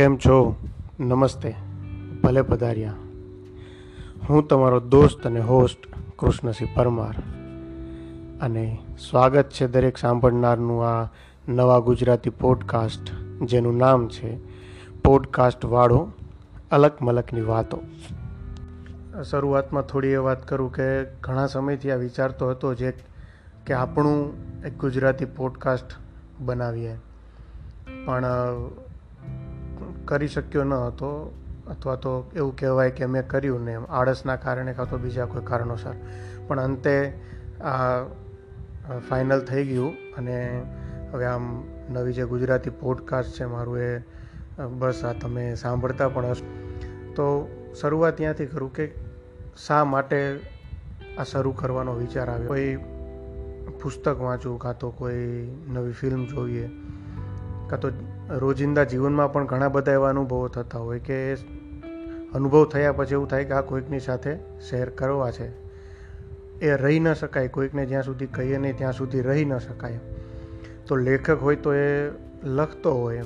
કેમ છો? નમસ્તે. ભલે પધાર્યા. હું તમારો દોસ્ત અને હોસ્ટ કૃષ્ણસિંહ પરમાર. અને સ્વાગત છે દરેક સાંભળનારનું આ નવા ગુજરાતી પોડકાસ્ટ જેનું નામ છે પોડકાસ્ટ વાળો અલક મલકની વાતો. શરૂઆતમાં થોડી એ વાત કરું કે ઘણા સમયથી આ વિચારતો હતો જે કે આપણું એક ગુજરાતી પોડકાસ્ટ બનાવીએ. પણ કરી શક્યો ન હતો, અથવા તો એવું કહેવાય કે મેં કર્યું ને આળસના કારણે કાં તો બીજા કોઈ કારણોસર. પણ અંતે આ ફાઇનલ થઈ ગયું અને હવે આમ નવી જે ગુજરાતી પોડકાસ્ટ છે મારું એ બસ આ તમે સાંભળતા પણ હશો. તો શરૂઆત ત્યાંથી કરું કે શા માટે આ શરૂ કરવાનો વિચાર આવ્યો? કોઈ પુસ્તક વાંચવું, કાં તો કોઈ નવી ફિલ્મ જોઈએ કાં તો રોજિંદા જીવનમાં પણ ઘણા બધા એવા અનુભવો થતા હોય કે અનુભવ થયા પછી એવું થાય કે આ કોઈકની સાથે શેર કરવા છે. એ રહી ન શકાય, કોઈકને જ્યાં સુધી કહીએ નહીં ત્યાં સુધી રહી ન શકાય. તો લેખક હોય તો એ લખતો હોય એમ.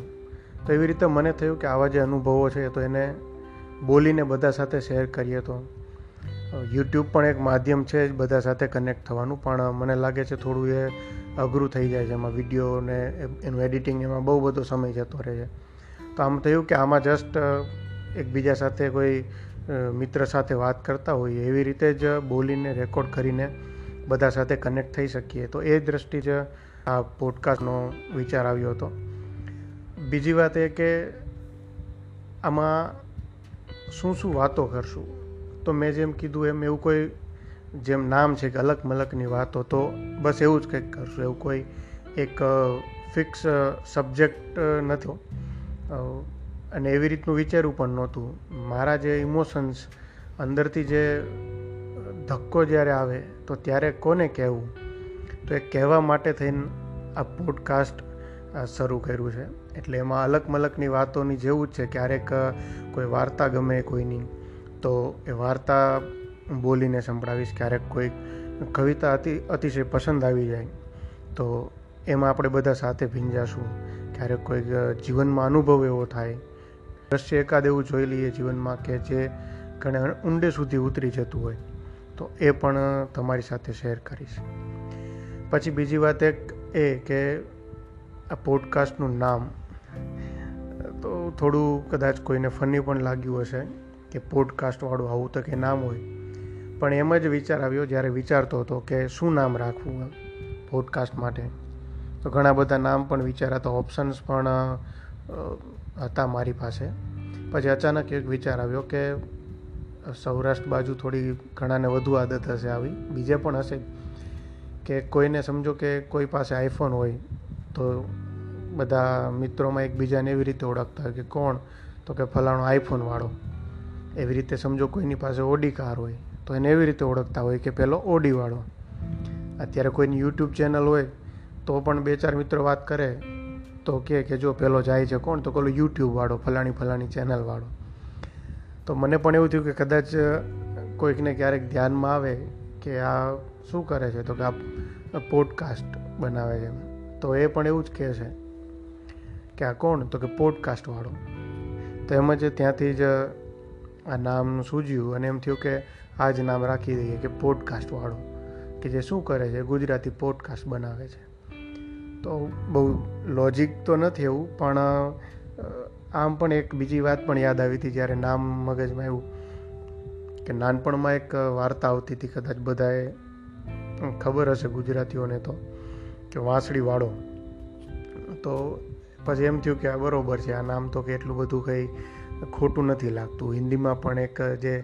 તો એવી રીતે મને થયું કે આવા જે અનુભવો છે તો એને બોલીને બધા સાથે શેર કરીએ તો. યુટ્યુબ પણ એક માધ્યમ છે, બધા સાથે કનેક્ટ થવાનું. પણ મને લાગે છે થોડું એ અઘરું થઈ જાય છે. એમાં વીડિયો ને એનું એડિટિંગ એમાં બહુ બધો સમય જતો રહે છે. તો આમ થયું કે આમાં જસ્ટ એકબીજા સાથે કોઈ મિત્ર સાથે વાત કરતા હોઈએ, એવી રીતે જ બોલીને રેકોર્ડ કરીને બધા સાથે કનેક્ટ થઈ શકીએ. તો એ દ્રષ્ટિ જ આ પોડકાસ્ટનો વિચાર આવ્યો હતો. બીજી વાત એ કે આમાં શું શું વાતો કરશું? તો મેં જેમ કીધું એમ એવું કોઈ જેમ નામ છે કે અલગ મલકની વાતો, તો બસ એવું જ કંઈક કરશું, એવું કોઈ એક ફિક્સ સબ્જેક્ટ નહોતો અને એવી રીતનું વિચાર્યું પણ નહોતું. મારા જે ઇમોશન્સ અંદરથી જે ધક્કો જ્યારે આવે, તો ત્યારે કોને કહેવું? તો એ કહેવા માટે થઈને આ પોડકાસ્ટ શરૂ કર્યું છે. એટલે એમાં અલગ મલકની વાતોની જેવું જ છે. ક્યારેક કોઈ વાર્તા ગમે કોઈની, તો એ વાર્તા બોલીને સંભળાવીશ ક્યારેક કોઈ કવિતા અતિ અતિશય પસંદ આવી જાય, તો એમાં આપણે બધા સાથે ભીંજાશું. ક્યારેક કોઈક જીવનમાં અનુભવ એવો થાય. દ્રશ્ય એકાદ એવું જોઈ લઈએ જીવનમાં કે જે ઘણે ઊંડે સુધી ઉતરી જતું હોય, તો એ પણ તમારી સાથે શેર કરીશ. પછી બીજી વાત એક એ કે આ પોડકાસ્ટનું નામ, તો થોડું કદાચ કોઈને ફની પણ લાગ્યું હશે કે પોડકાસ્ટવાળું આવું તો કે નામ હોય પણ એમ જ વિચાર આવ્યો જ્યારે વિચારતો હતો કે શું નામ રાખવું પોડકાસ્ટ માટે. તો ઘણા બધા નામ પણ વિચારાતા ઓપ્શન્સ પણ હતા મારી પાસે. પછી અચાનક એક વિચાર આવ્યો કે સૌરાષ્ટ્ર બાજુ થોડી ઘણાને વધુ આદત હશે આવી. બીજે પણ હશે. કે કોઈને સમજો કે કોઈ પાસે આઈફોન હોય તો બધા મિત્રોમાં એકબીજાને એવી રીતે ઓળખતા હોય કે કોણ? તો કે ફલાણો આઈફોનવાળો એવી રીતે સમજો કોઈની પાસે ઓડી કાર હોય. તો એને એવી રીતે ઓળખતા હોય કે પેલો ઓડીવાળો. અત્યારે કોઈની યુટ્યુબ ચેનલ હોય, તો પણ બે ચાર મિત્રો વાત કરે, તો કે કે જો પેલો જાય છે કોણ? તો પેલો યુટ્યુબવાળો, ફલાણી ફલાણી ચેનલવાળો. તો મને પણ એવું થયું કે કદાચ કોઈકને ક્યારેક ધ્યાનમાં આવે કે આ શું કરે છે, તો કે આ પોડકાસ્ટ બનાવે છે તો એ પણ એવું જ કહે છે કે આ કોણ? તો કે પોડકાસ્ટવાળો. તો એમ જ ત્યાંથી જ આ નામ સૂજ્યું અને એમ થયું કે આ જ નામ રાખી દઈએ કે પોડકાસ્ટવાળો કે જે શું કરે છે, ગુજરાતી પોડકાસ્ટ બનાવે છે. તો બહુ લોજિક તો નથી એવું, પણ આમ પણ એક બીજી વાત પણ યાદ આવી હતી જ્યારે નામ મગજમાં આવ્યું, કે નાનપણમાં એક વાર્તા આવતી હતી કદાચ બધાએ ખબર હશે ગુજરાતીઓને તો, કે વાંસળીવાળો. તો પછી એમ થયું કે આ બરાબર છે, આ નામ તો કે એટલું બધું કંઈ ખોટું નથી લાગતું. હિન્દીમાં પણ એક, જે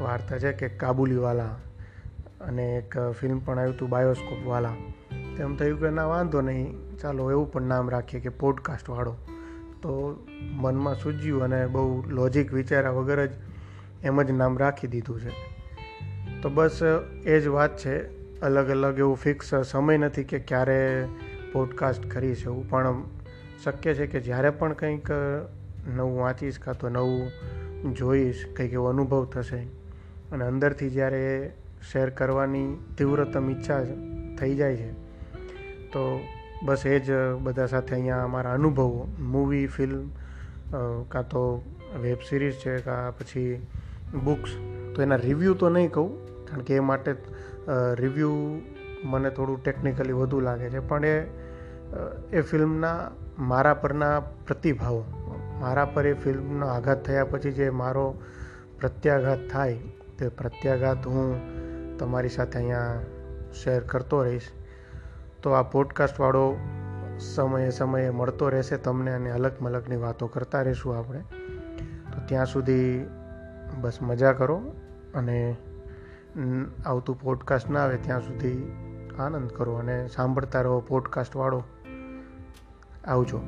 વાર્તા છે કે કાબુલીવાલા અને એક ફિલ્મ પણ આવ્યું હતું, બાયોસ્કોપવાલા. તેમ થયું કે ના, વાંધો નહીં, ચાલો એવું પણ નામ રાખીએ કે પોડકાસ્ટવાળો તો મનમાં સૂજ્યું અને બહુ લોજિક વિચાર્યા વગર જ એમ જ નામ રાખી દીધું છે. તો બસ એ જ વાત છે. અલગ અલગ એવું ફિક્સ સમય નથી કે ક્યારે પોડકાસ્ટ કરીશ એવું. પણ શક્ય છે કે જ્યારે પણ કંઈક નવું વાંચીશ કાં તો નવું જોઈશ, કંઈક એવો અનુભવ થશે. અને અંદરથી જ્યારે શેર કરવાની તીવ્રતમ ઈચ્છા થઈ જાય છે, તો બસ એ જ બધા સાથે અહીંયા અમારા અનુભવો. મૂવી, ફિલ્મ કાં તો વેબ સિરીઝ છે, કાં પછી બુક્સ, તો એના રિવ્યૂ તો નહીં કહું, કારણ કે એ માટે રિવ્યૂ મને થોડું ટેકનિકલી વધુ લાગે છે. પણ એ એ ફિલ્મના મારા પરના પ્રતિભાવો. મારા પર એ ફિલ્મનો આઘાત થયા પછી જે મારો પ્રત્યાઘાત થાય, તે પ્રત્યાઘાત હું તમારી સાથે અહીંયા શેર કરતો રહીશ. તો આ પોડકાસ્ટવાળો સમયે સમયે મળતો રહેશે તમને અને અલગ મલગની વાતો કરતા રહીશું આપણે. તો ત્યાં સુધી બસ મજા કરો અને આવતું પોડકાસ્ટ ના આવે ત્યાં સુધી આનંદ કરો અને સાંભળતા રહો પોડકાસ્ટવાળો. આવજો.